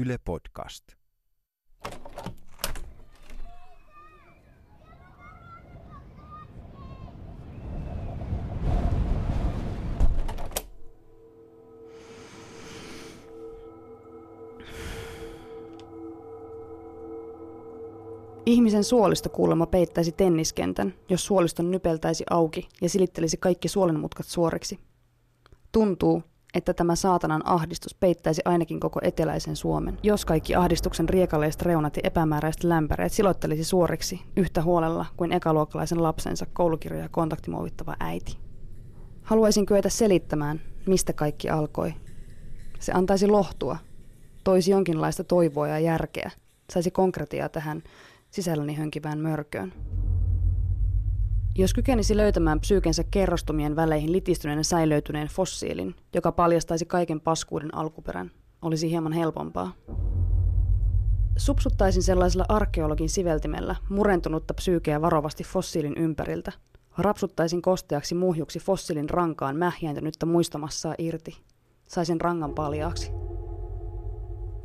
Yle Podcast. Ihmisen suolisto kuulemma peittäisi tenniskentän, jos suoliston nypeltäisi auki ja silittelisi kaikki suolenmutkat suoriksi. Tuntuu, että tämä saatanan ahdistus peittäisi ainakin koko eteläisen Suomen, jos kaikki ahdistuksen riekaleiset reunat ja epämääräiset lämpäreet silottelisi suoriksi yhtä huolella kuin ekaluokkalaisen lapsensa koulukirjoja kontaktimuovittava äiti. Haluaisin kyetä selittämään, mistä kaikki alkoi. Se antaisi lohtua, toisi jonkinlaista toivoa ja järkeä, saisi konkretiaa tähän sisälläni hönkivään mörköön. Jos kykenisi löytämään psyykensä kerrostumien väleihin litistyneen säilöityneen fossiilin, joka paljastaisi kaiken paskuuden alkuperän, olisi hieman helpompaa. Supsuttaisin sellaisella arkeologin siveltimellä murentunutta psyykeä varovasti fossiilin ympäriltä. Rapsuttaisin kosteaksi muhjuksi fossiilin rankaan mähjääntynyttä muistamassaa irti. Saisin rangan paljaaksi.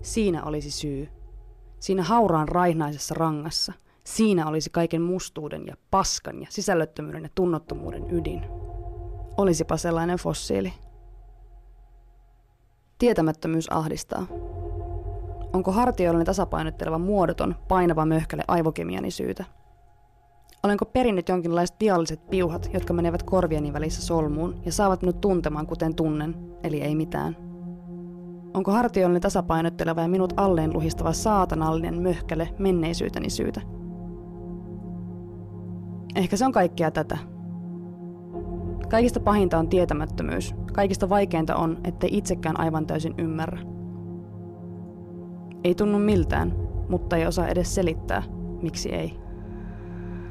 Siinä olisi syy. Siinä hauraan raihnaisessa rangassa, Siinä olisi kaiken mustuuden ja paskan ja sisällöttömyyden ja tunnottomuuden ydin. Olisipa sellainen fossiili. Tietämättömyys ahdistaa. Onko hartioillinen tasapainotteleva muodoton, painava möhkäle aivokemiani syytä? Olenko perinnyt jonkinlaiset dialliset piuhat, jotka menevät korvieni välissä solmuun ja saavat minut tuntemaan kuten tunnen, eli ei mitään? Onko hartioillinen tasapainotteleva ja minut alleen luhistava saatanallinen möhkäle menneisyyteni syytä? Ehkä se on kaikkea tätä. Kaikista pahinta on tietämättömyys. Kaikista vaikeinta on, ettei itsekään aivan täysin ymmärrä. Ei tunnu miltään, mutta ei osaa edes selittää, miksi ei.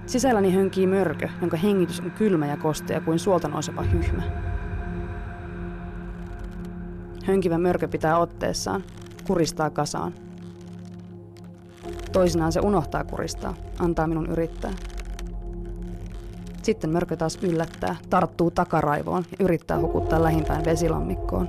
Sisälläni hönkii mörkö, jonka hengitys on kylmä ja kostea kuin suolta nouseva hyhmä. Hönkivä mörkö pitää otteessaan, kuristaa kasaan. Toisinaan se unohtaa kuristaa, antaa minun yrittää. Sitten mörkö taas yllättää, tarttuu takaraivoon ja yrittää hukuttaa lähimpään vesilammikkoon.